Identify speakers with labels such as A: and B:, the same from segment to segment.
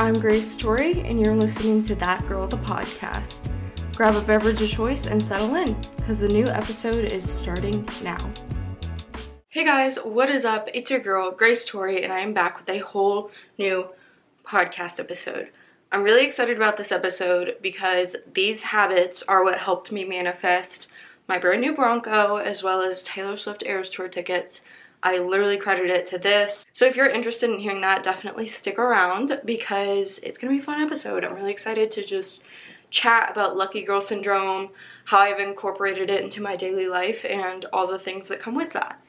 A: I'm Grace Torie, and you're listening to That Girl the Podcast. Grab a beverage of choice and settle in, because the new episode is starting now. Hey guys, what is up? It's your girl, Grace Torie, and I am back with a whole new podcast episode. I'm really excited about this episode because these habits are what helped me manifest my brand new Bronco as well as Taylor Swift Eras Tour tickets I literally credit it to this. So if you're interested in hearing that, definitely stick around because it's gonna be a fun episode. I'm really excited to just chat about Lucky Girl Syndrome, how I've incorporated it into my daily life, and all the things that come with that.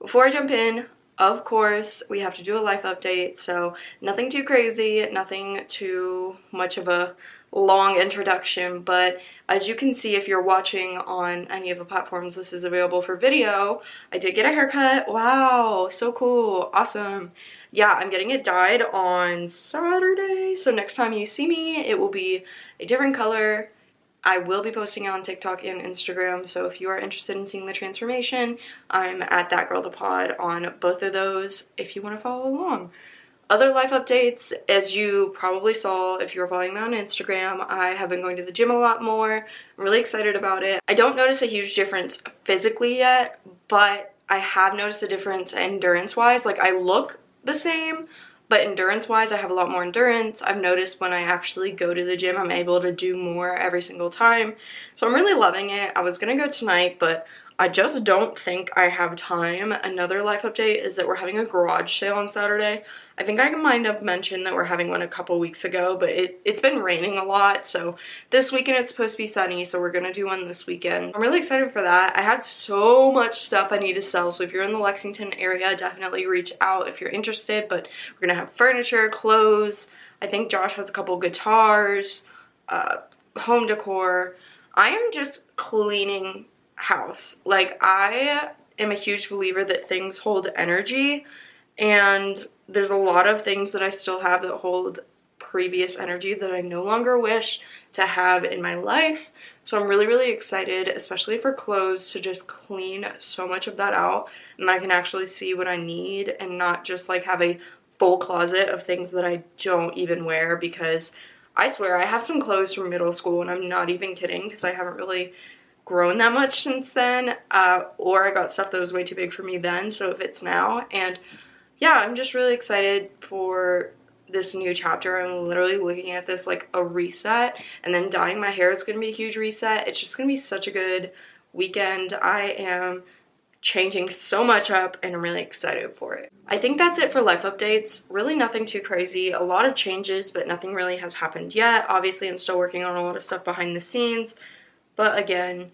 A: Before I jump in, of course, we have to do a life update, so nothing too crazy, nothing too much of a long introduction, but as you can see if you're watching on any of the platforms this is available for video, I did get a haircut. Wow, so cool, awesome. Yeah, I'm getting it dyed on Saturday, so next time you see me, it will be a different color. I will be posting it on TikTok and Instagram, so if you are interested in seeing the transformation, I'm at That Girl the Pod on both of those if you want to follow along. Other life updates, as you probably saw if you were following me on Instagram, I have been going to the gym a lot more. I'm really excited about it. I don't notice a huge difference physically yet, but I have noticed a difference endurance-wise. Like, I look the same, but endurance-wise, I have a lot more endurance. I've noticed when I actually go to the gym, I'm able to do more every single time. So I'm really loving it. I was gonna go tonight, but I just don't think I have time. Another life update is that we're having a garage sale on Saturday. I think I might have mentioned that we're having one a couple weeks ago, but it, it's been raining a lot, so this weekend it's supposed to be sunny, so we're gonna do one this weekend. I'm really excited for that. I had so much stuff I need to sell, so if you're in the Lexington area, definitely reach out if you're interested, but we're gonna have furniture, clothes, I think Josh has a couple guitars, uh, home decor. I am just cleaning house. Like, I am a huge believer that things hold energy, and there's a lot of things that I still have that hold previous energy that I no longer wish to have in my life. So I'm really, really excited, especially for clothes, to just clean so much of that out and I can actually see what I need and not just like have a full closet of things that I don't even wear because I swear I have some clothes from middle school and I'm not even kidding because I haven't really grown that much since then uh, or I got stuff that was way too big for me then so it fits now and yeah, I'm just really excited for this new chapter. I'm literally looking at this like a reset and then dyeing my hair is going to be a huge reset. It's just going to be such a good weekend. I am changing so much up and I'm really excited for it. I think that's it for life updates. Really nothing too crazy. A lot of changes, but nothing really has happened yet. Obviously, I'm still working on a lot of stuff behind the scenes, but again,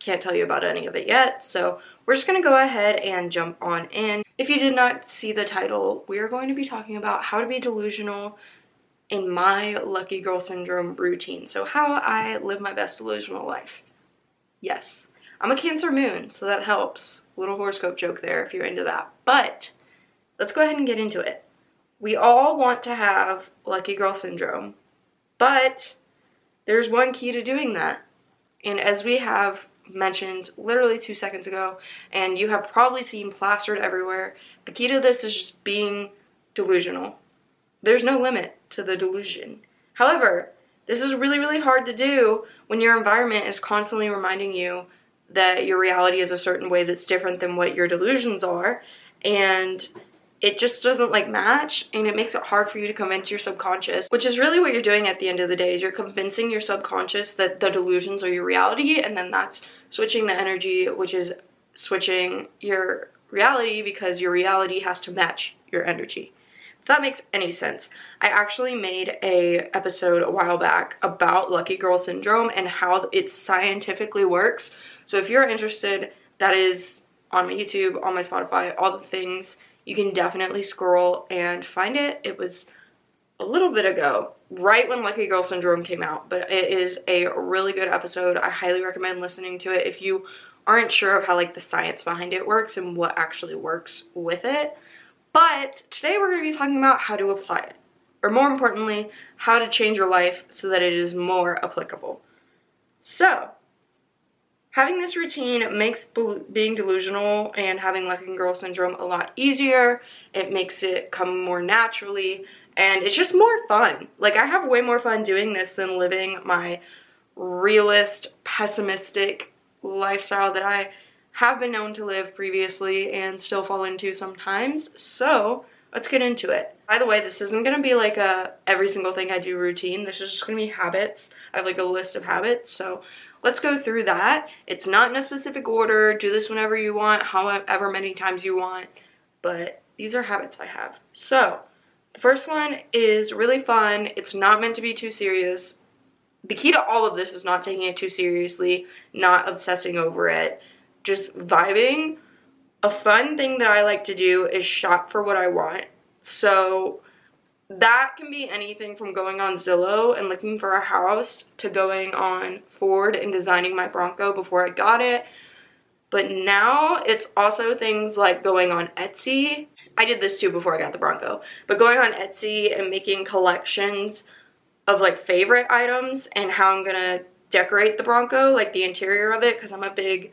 A: can't tell you about any of it yet. So we're just going to go ahead and jump on in. If you did not see the title, we are going to be talking about how to be delusional in my lucky girl syndrome routine. So how I live my best delusional life. Yes, I'm a cancer moon, so that helps. Little horoscope joke there if you're into that. But let's go ahead and get into it. We all want to have lucky girl syndrome, but there's one key to doing that. And as we have mentioned literally two seconds ago, and you have probably seen plastered everywhere. The key to this is just being delusional. There's no limit to the delusion. However, this is really, really hard to do when your environment is constantly reminding you that your reality is a certain way that's different than what your delusions are. And it just doesn't like match and it makes it hard for you to convince your subconscious which is really what you're doing at the end of the day is you're convincing your subconscious that the delusions are your reality and then that's switching the energy which is switching your reality because your reality has to match your energy. If that makes any sense. I actually made a episode a while back about lucky girl syndrome and how it scientifically works. So if you're interested that is on my youtube on my spotify all the things you can definitely scroll and find it. It was a little bit ago, right when Lucky Girl Syndrome came out, but it is a really good episode. I highly recommend listening to it if you aren't sure of how like the science behind it works and what actually works with it. But today we're going to be talking about how to apply it. Or more importantly, how to change your life so that it is more applicable. So, Having this routine makes being delusional and having Lucky Girl Syndrome a lot easier. It makes it come more naturally and it's just more fun. Like I have way more fun doing this than living my realist, pessimistic lifestyle that I have been known to live previously and still fall into sometimes. So let's get into it. By the way, this isn't gonna be like a every single thing I do routine. This is just gonna be habits. I have like a list of habits. So let's go through that. It's not in a specific order. Do this whenever you want, however many times you want. But these are habits I have. So the first one is really fun. It's not meant to be too serious. The key to all of this is not taking it too seriously, not obsessing over it, just vibing. A fun thing that I like to do is shop for what I want. So that can be anything from going on Zillow and looking for a house to going on Ford and designing my Bronco before I got it. But now it's also things like going on Etsy I did this too before I got the Bronco, but going on Etsy and making collections of like favorite items and how I'm gonna decorate the Bronco, like the interior of it, because I'm a big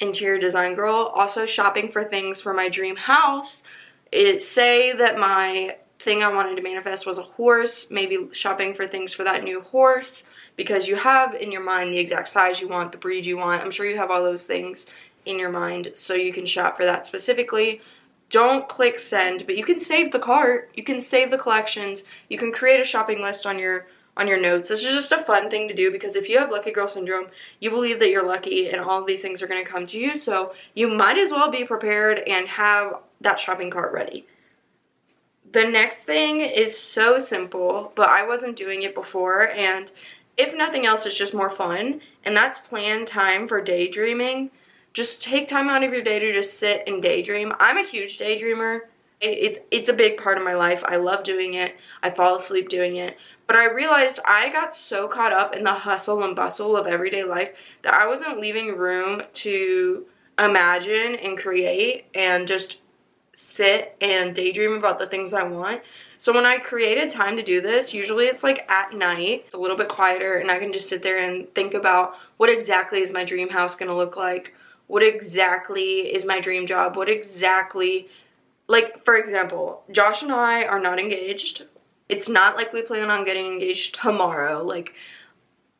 A: interior design girl. Also shopping for things for my dream house. It say that my thing I wanted to manifest was a horse, maybe shopping for things for that new horse because you have in your mind the exact size you want, the breed you want. I'm sure you have all those things in your mind so you can shop for that specifically don't click send, but you can save the cart, you can save the collections, you can create a shopping list on your on your notes. This is just a fun thing to do because if you have lucky girl syndrome, you believe that you're lucky and all these things are going to come to you. So you might as well be prepared and have that shopping cart ready. The next thing is so simple, but I wasn't doing it before and if nothing else, it's just more fun. And that's plan time for daydreaming just take time out of your day to just sit and daydream. I'm a huge daydreamer. It's, it's a big part of my life. I love doing it. I fall asleep doing it. But I realized I got so caught up in the hustle and bustle of everyday life that I wasn't leaving room to imagine and create and just sit and daydream about the things I want. So when I created time to do this, usually it's like at night, it's a little bit quieter and I can just sit there and think about what exactly is my dream house gonna look like? what exactly is my dream job, what exactly, like for example, Josh and I are not engaged. It's not like we plan on getting engaged tomorrow. Like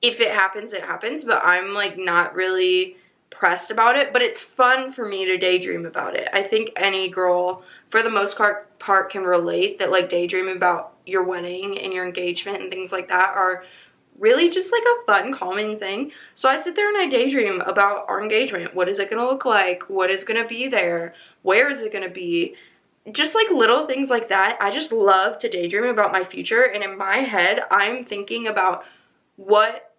A: if it happens, it happens, but I'm like not really pressed about it, but it's fun for me to daydream about it. I think any girl, for the most part, can relate that like daydreaming about your wedding and your engagement and things like that are really just like a fun, calming thing. So I sit there and I daydream about our engagement. What is it gonna look like? What is gonna be there? Where is it gonna be? Just like little things like that. I just love to daydream about my future. And in my head, I'm thinking about what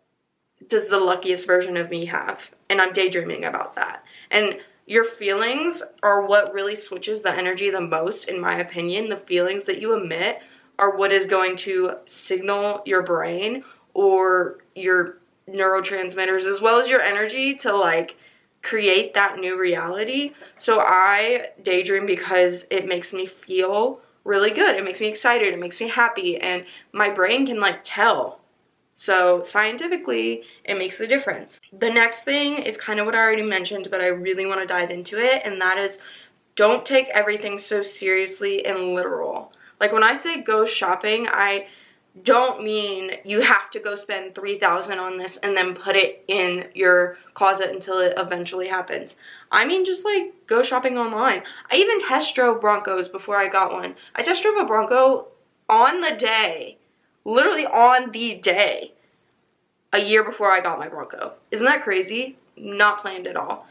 A: does the luckiest version of me have? And I'm daydreaming about that. And your feelings are what really switches the energy the most, in my opinion. The feelings that you emit are what is going to signal your brain or your neurotransmitters as well as your energy to like create that new reality. So I daydream because it makes me feel really good. It makes me excited. It makes me happy and my brain can like tell. So scientifically, it makes a difference. The next thing is kind of what I already mentioned, but I really want to dive into it and that is don't take everything so seriously and literal. Like when I say go shopping, I don't mean you have to go spend 3000 on this and then put it in your closet until it eventually happens. I mean just like go shopping online. I even test drove Broncos before I got one. I test drove a Bronco on the day, literally on the day, a year before I got my Bronco. Isn't that crazy? Not planned at all.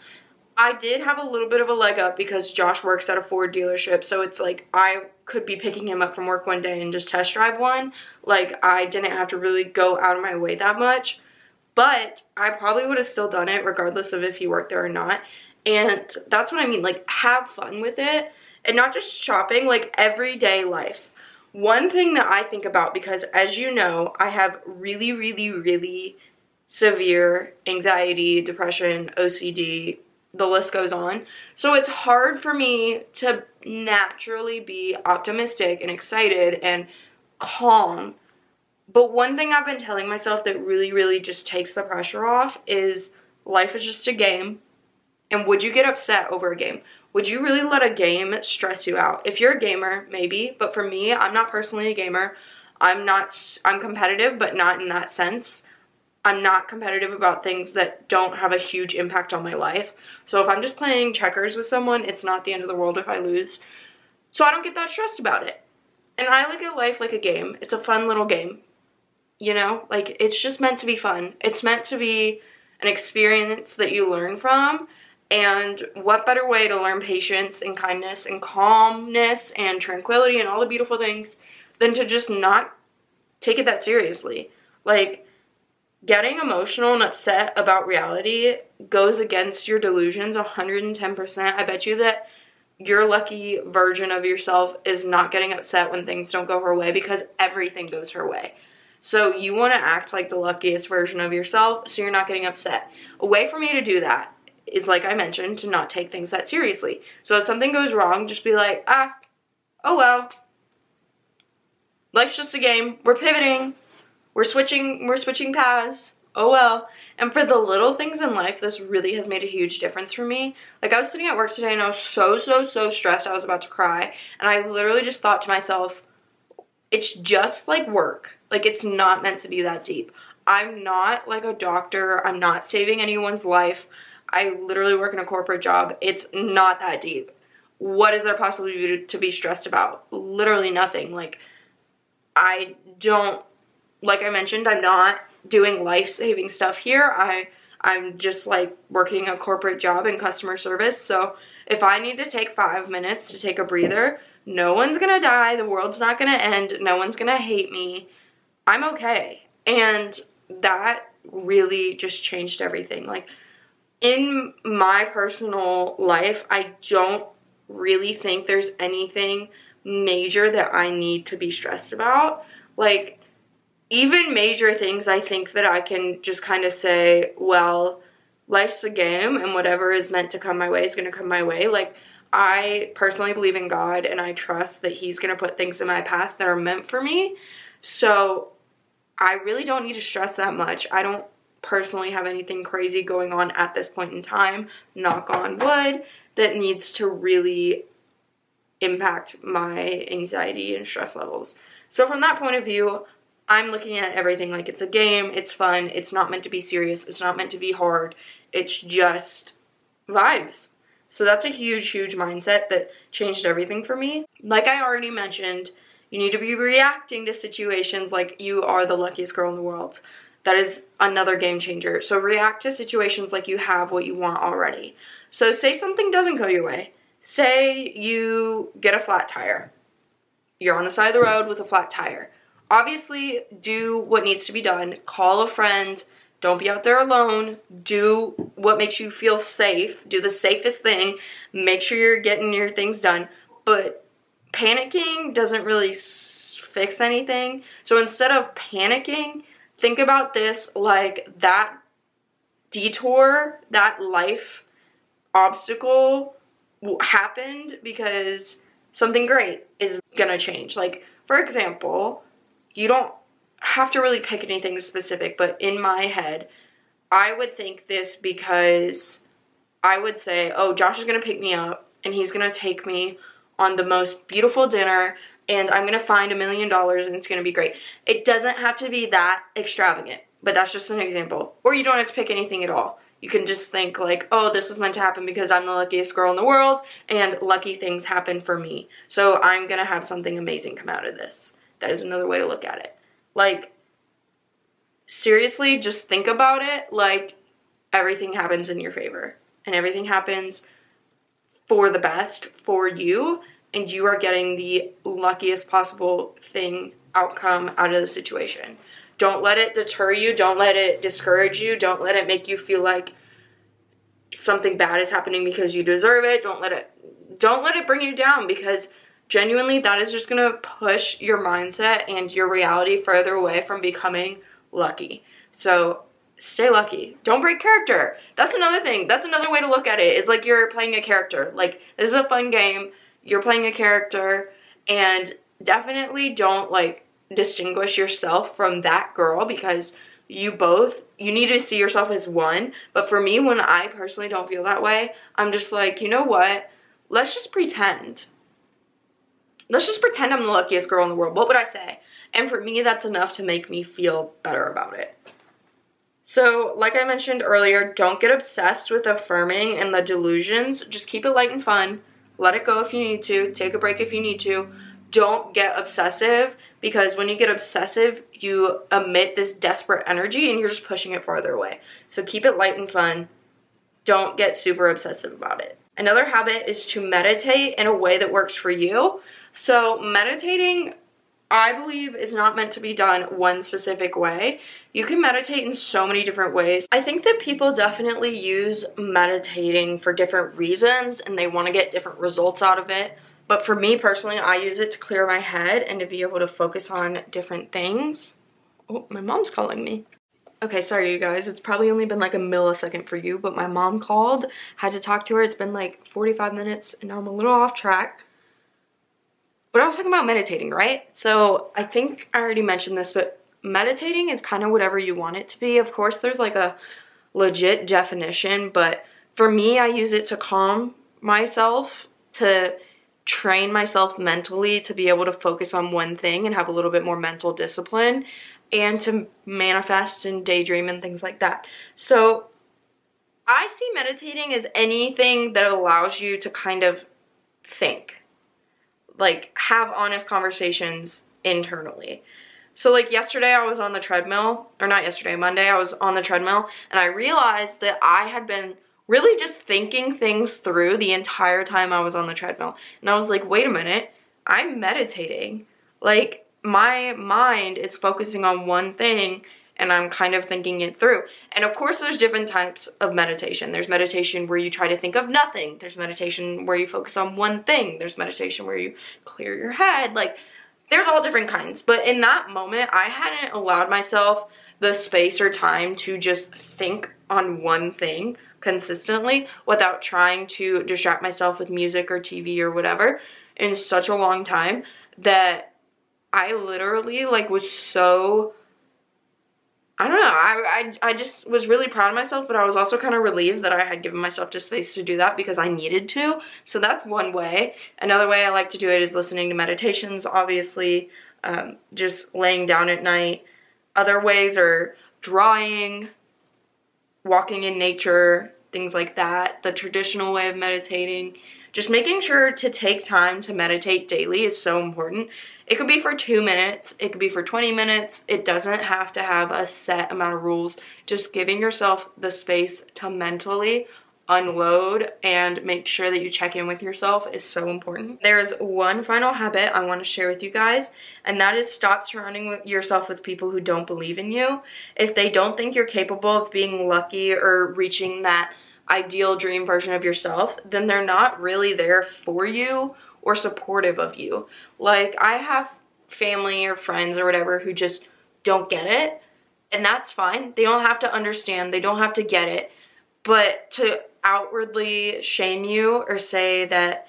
A: I did have a little bit of a leg up because Josh works at a Ford dealership, so it's like I could be picking him up from work one day and just test drive one. Like I didn't have to really go out of my way that much, but I probably would have still done it regardless of if he worked there or not. And that's what I mean, like have fun with it and not just shopping, like everyday life. One thing that I think about because as you know, I have really, really, really severe anxiety, depression, OCD, the list goes on. So it's hard for me to naturally be optimistic and excited and calm. But one thing I've been telling myself that really, really just takes the pressure off is life is just a game. And would you get upset over a game? Would you really let a game stress you out? If you're a gamer, maybe, but for me, I'm not personally a gamer. I'm not, I'm competitive, but not in that sense. I'm not competitive about things that don't have a huge impact on my life. So if I'm just playing checkers with someone, it's not the end of the world if I lose. So I don't get that stressed about it. And I look at life like a game. It's a fun little game. You know, like it's just meant to be fun. It's meant to be an experience that you learn from. And what better way to learn patience and kindness and calmness and tranquility and all the beautiful things than to just not take it that seriously? Like, getting emotional and upset about reality goes against your delusions 110%. I bet you that your lucky version of yourself is not getting upset when things don't go her way because everything goes her way. So you want to act like the luckiest version of yourself so you're not getting upset. A way for me to do that is like I mentioned to not take things that seriously. So if something goes wrong, just be like, "Ah, oh well. Life's just a game. We're pivoting. We're switching we're switching paths. Oh well." And for the little things in life, this really has made a huge difference for me. Like I was sitting at work today and I was so so so stressed. I was about to cry, and I literally just thought to myself, it's just like work. Like it's not meant to be that deep. I'm not like a doctor. I'm not saving anyone's life. I literally work in a corporate job. It's not that deep. What is there possibly to be stressed about? Literally nothing. Like I don't like I mentioned, I'm not doing life-saving stuff here. I I'm just like working a corporate job in customer service. So if I need to take 5 minutes to take a breather, no one's to die. The world's not to end. No one's to hate me. I'm okay. And that really just changed everything. Like in my personal life, I don't really think there's anything major that I need to be stressed about. Like, even major things, I think that I can just kind of say, well, life's a game and whatever is meant to come my way is going to come my way. Like, I personally believe in God and I trust that He's going to put things in my path that are meant for me. So, I really don't need to stress that much. I don't personally have anything crazy going on at this point in time, knock on wood, that needs to really impact my anxiety and stress levels. So, from that point of view, I'm looking at everything like it's a game, it's fun, it's not meant to be serious, it's not meant to be hard, it's just vibes. So, that's a huge, huge mindset that changed everything for me. Like I already mentioned, you need to be reacting to situations like you are the luckiest girl in the world. That is another game changer. So react to situations like you have what you want already. So say something doesn't go your way. Say you get a flat tire. You're on the side of the road with a flat tire. Obviously, do what needs to be done. Call a friend. Don't be out there alone. Do what makes you feel safe. Do the safest thing. Make sure you're getting your things done. But panicking doesn't really fix anything. So instead of panicking, think about this like that detour, that life obstacle happened because something great is gonna change. Like, for example, you don't have to really pick anything specific, but in my head, I would think this because I would say, oh, Josh is gonna pick me up and he's gonna take me on the most beautiful dinner and I'm gonna find a million dollars and it's gonna be great. It doesn't have to be that extravagant, but that's just an example. Or you don't have to pick anything at all. You can just think like, oh, this was meant to happen because I'm the luckiest girl in the world and lucky things happen for me. So I'm gonna have something amazing come out of this. That is another way to look at it. Like, seriously, just think about it like everything happens in your favor and everything happens for the best for you and you are getting the luckiest possible thing outcome out of the situation. Don't let it deter you, don't let it discourage you, don't let it make you feel like something bad is happening because you deserve it. Don't let it don't let it bring you down because genuinely that is just going to push your mindset and your reality further away from becoming lucky. So stay lucky. Don't break character. That's another thing. That's another way to look at it. it. Is like you're playing a character. Like this is a fun game. You're playing a character and definitely don't like distinguish yourself from that girl because you both you need to see yourself as one. But for me when I personally don't feel that way, I'm just like, you know what? let's just pretend. Let's just pretend I'm the luckiest girl in the world. What would I say? And for me, that's enough to make me feel better about it. So, like I mentioned earlier, don't get obsessed with affirming and the delusions. Just keep it light and fun. Let it go if you need to. Take a break if you need to. Don't get obsessive because when you get obsessive, you emit this desperate energy and you're just pushing it farther away. So keep it light and fun. Don't get super obsessive about it. Another habit is to meditate in a way that works for you. So meditating I believe is not meant to be done one specific way. You can meditate in so many different ways. I think that people definitely use meditating for different reasons and they want to get different results out of it. But for me personally, I use it to clear my head and to be able to focus on different things. Oh, my mom's calling me. Okay, sorry you guys. It's probably only been like a millisecond for you, but my mom called, had to talk to her. It's been like 45 minutes and now I'm a little off track. But I was talking about meditating, right? So I think I already mentioned this, but meditating is kind of whatever you want it to be. Of course, there's like a legit definition, but for me, I use it to calm myself, to train myself mentally to be able to focus on one thing and have a little bit more mental discipline and to manifest and daydream and things like that. So I see meditating as anything that allows you to kind of think like have honest conversations internally. So like yesterday I was on the treadmill, or not yesterday, Monday I was on the treadmill and I realized that I had been really just thinking things through the entire time I was on the treadmill. And I was like, wait a minute, I'm meditating. Like my mind is focusing on one thing and I'm kind of thinking it through. And of course, there's different types of meditation. There's meditation where you try to think of nothing. There's meditation where you focus on one thing. There's meditation where you clear your head. Like, there's all different kinds. But in that moment, I hadn't allowed myself the space or time to just think on one thing consistently without trying to distract myself with music or TV or whatever in such a long time that I literally like was so I don't know. I, I, I just was really proud of myself, but I was also kind of relieved that I had given myself the space to do that because I needed to. So that's one way. Another way I like to do it is listening to meditations, obviously, um, just laying down at night. Other ways are drawing, walking in nature, things like that. The traditional way of meditating. Just making sure to take time to meditate daily is so important. It could be for two minutes, it could be for 20 minutes. It doesn't have to have a set amount of rules. Just giving yourself the space to mentally unload and make sure that you check in with yourself is so important. There's one final habit I want to share with you guys, and that is stop surrounding yourself with people who don't believe in you. If they don't think you're capable of being lucky or reaching that ideal dream version of yourself, then they're not really there for you or supportive of you. Like I have family or friends or whatever who just don't get it and that's fine. They don't have to understand, they don't have to get it. But to outwardly shame you or say that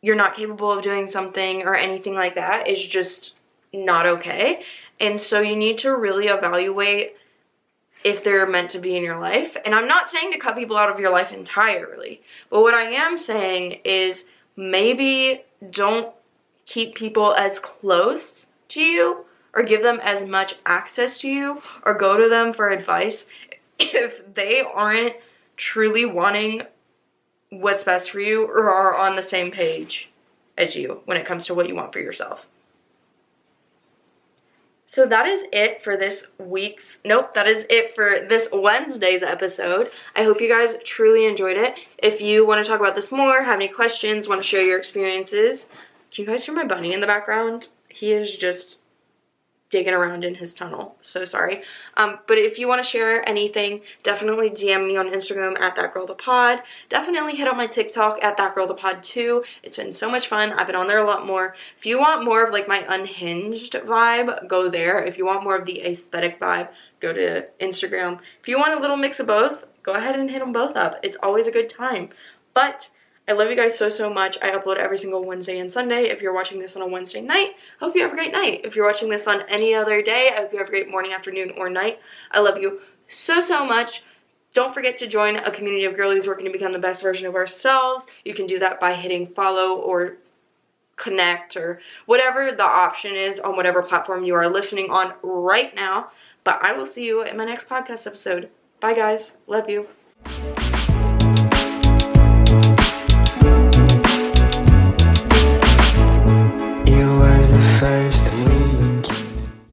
A: you're not capable of doing something or anything like that is just not okay. And so you need to really evaluate if they're meant to be in your life. And I'm not saying to cut people out of your life entirely, but what I am saying is maybe don't keep people as close to you or give them as much access to you or go to them for advice if they aren't truly wanting what's best for you or are on the same page as you when it comes to what you want for yourself. So that is it for this week's, nope, that is it for this Wednesday's episode. I hope you guys truly enjoyed it. If you want to talk about this more, have any questions, want to share your experiences, can you guys hear my bunny in the background? He is just digging around in his tunnel. So sorry. Um, but if you want to share anything, definitely DM me on Instagram at that girl the pod. Definitely hit up my TikTok at that girl the pod too. It's been so much fun. I've been on there a lot more. If you want more of like my unhinged vibe, go there. If you want more of the aesthetic vibe, go to Instagram. If you want a little mix of both, go ahead and hit them both up. It's always a good time. But I love you guys so, so much. I upload every single Wednesday and Sunday. If you're watching this on a Wednesday night, I hope you have a great night. If you're watching this on any other day, I hope you have a great morning, afternoon, or night. I love you so, so much. Don't forget to join a community of girlies working to become the best version of ourselves. You can do that by hitting follow or connect or whatever the option is on whatever platform you are listening on right now. But I will see you in my next podcast episode. Bye, guys. Love you.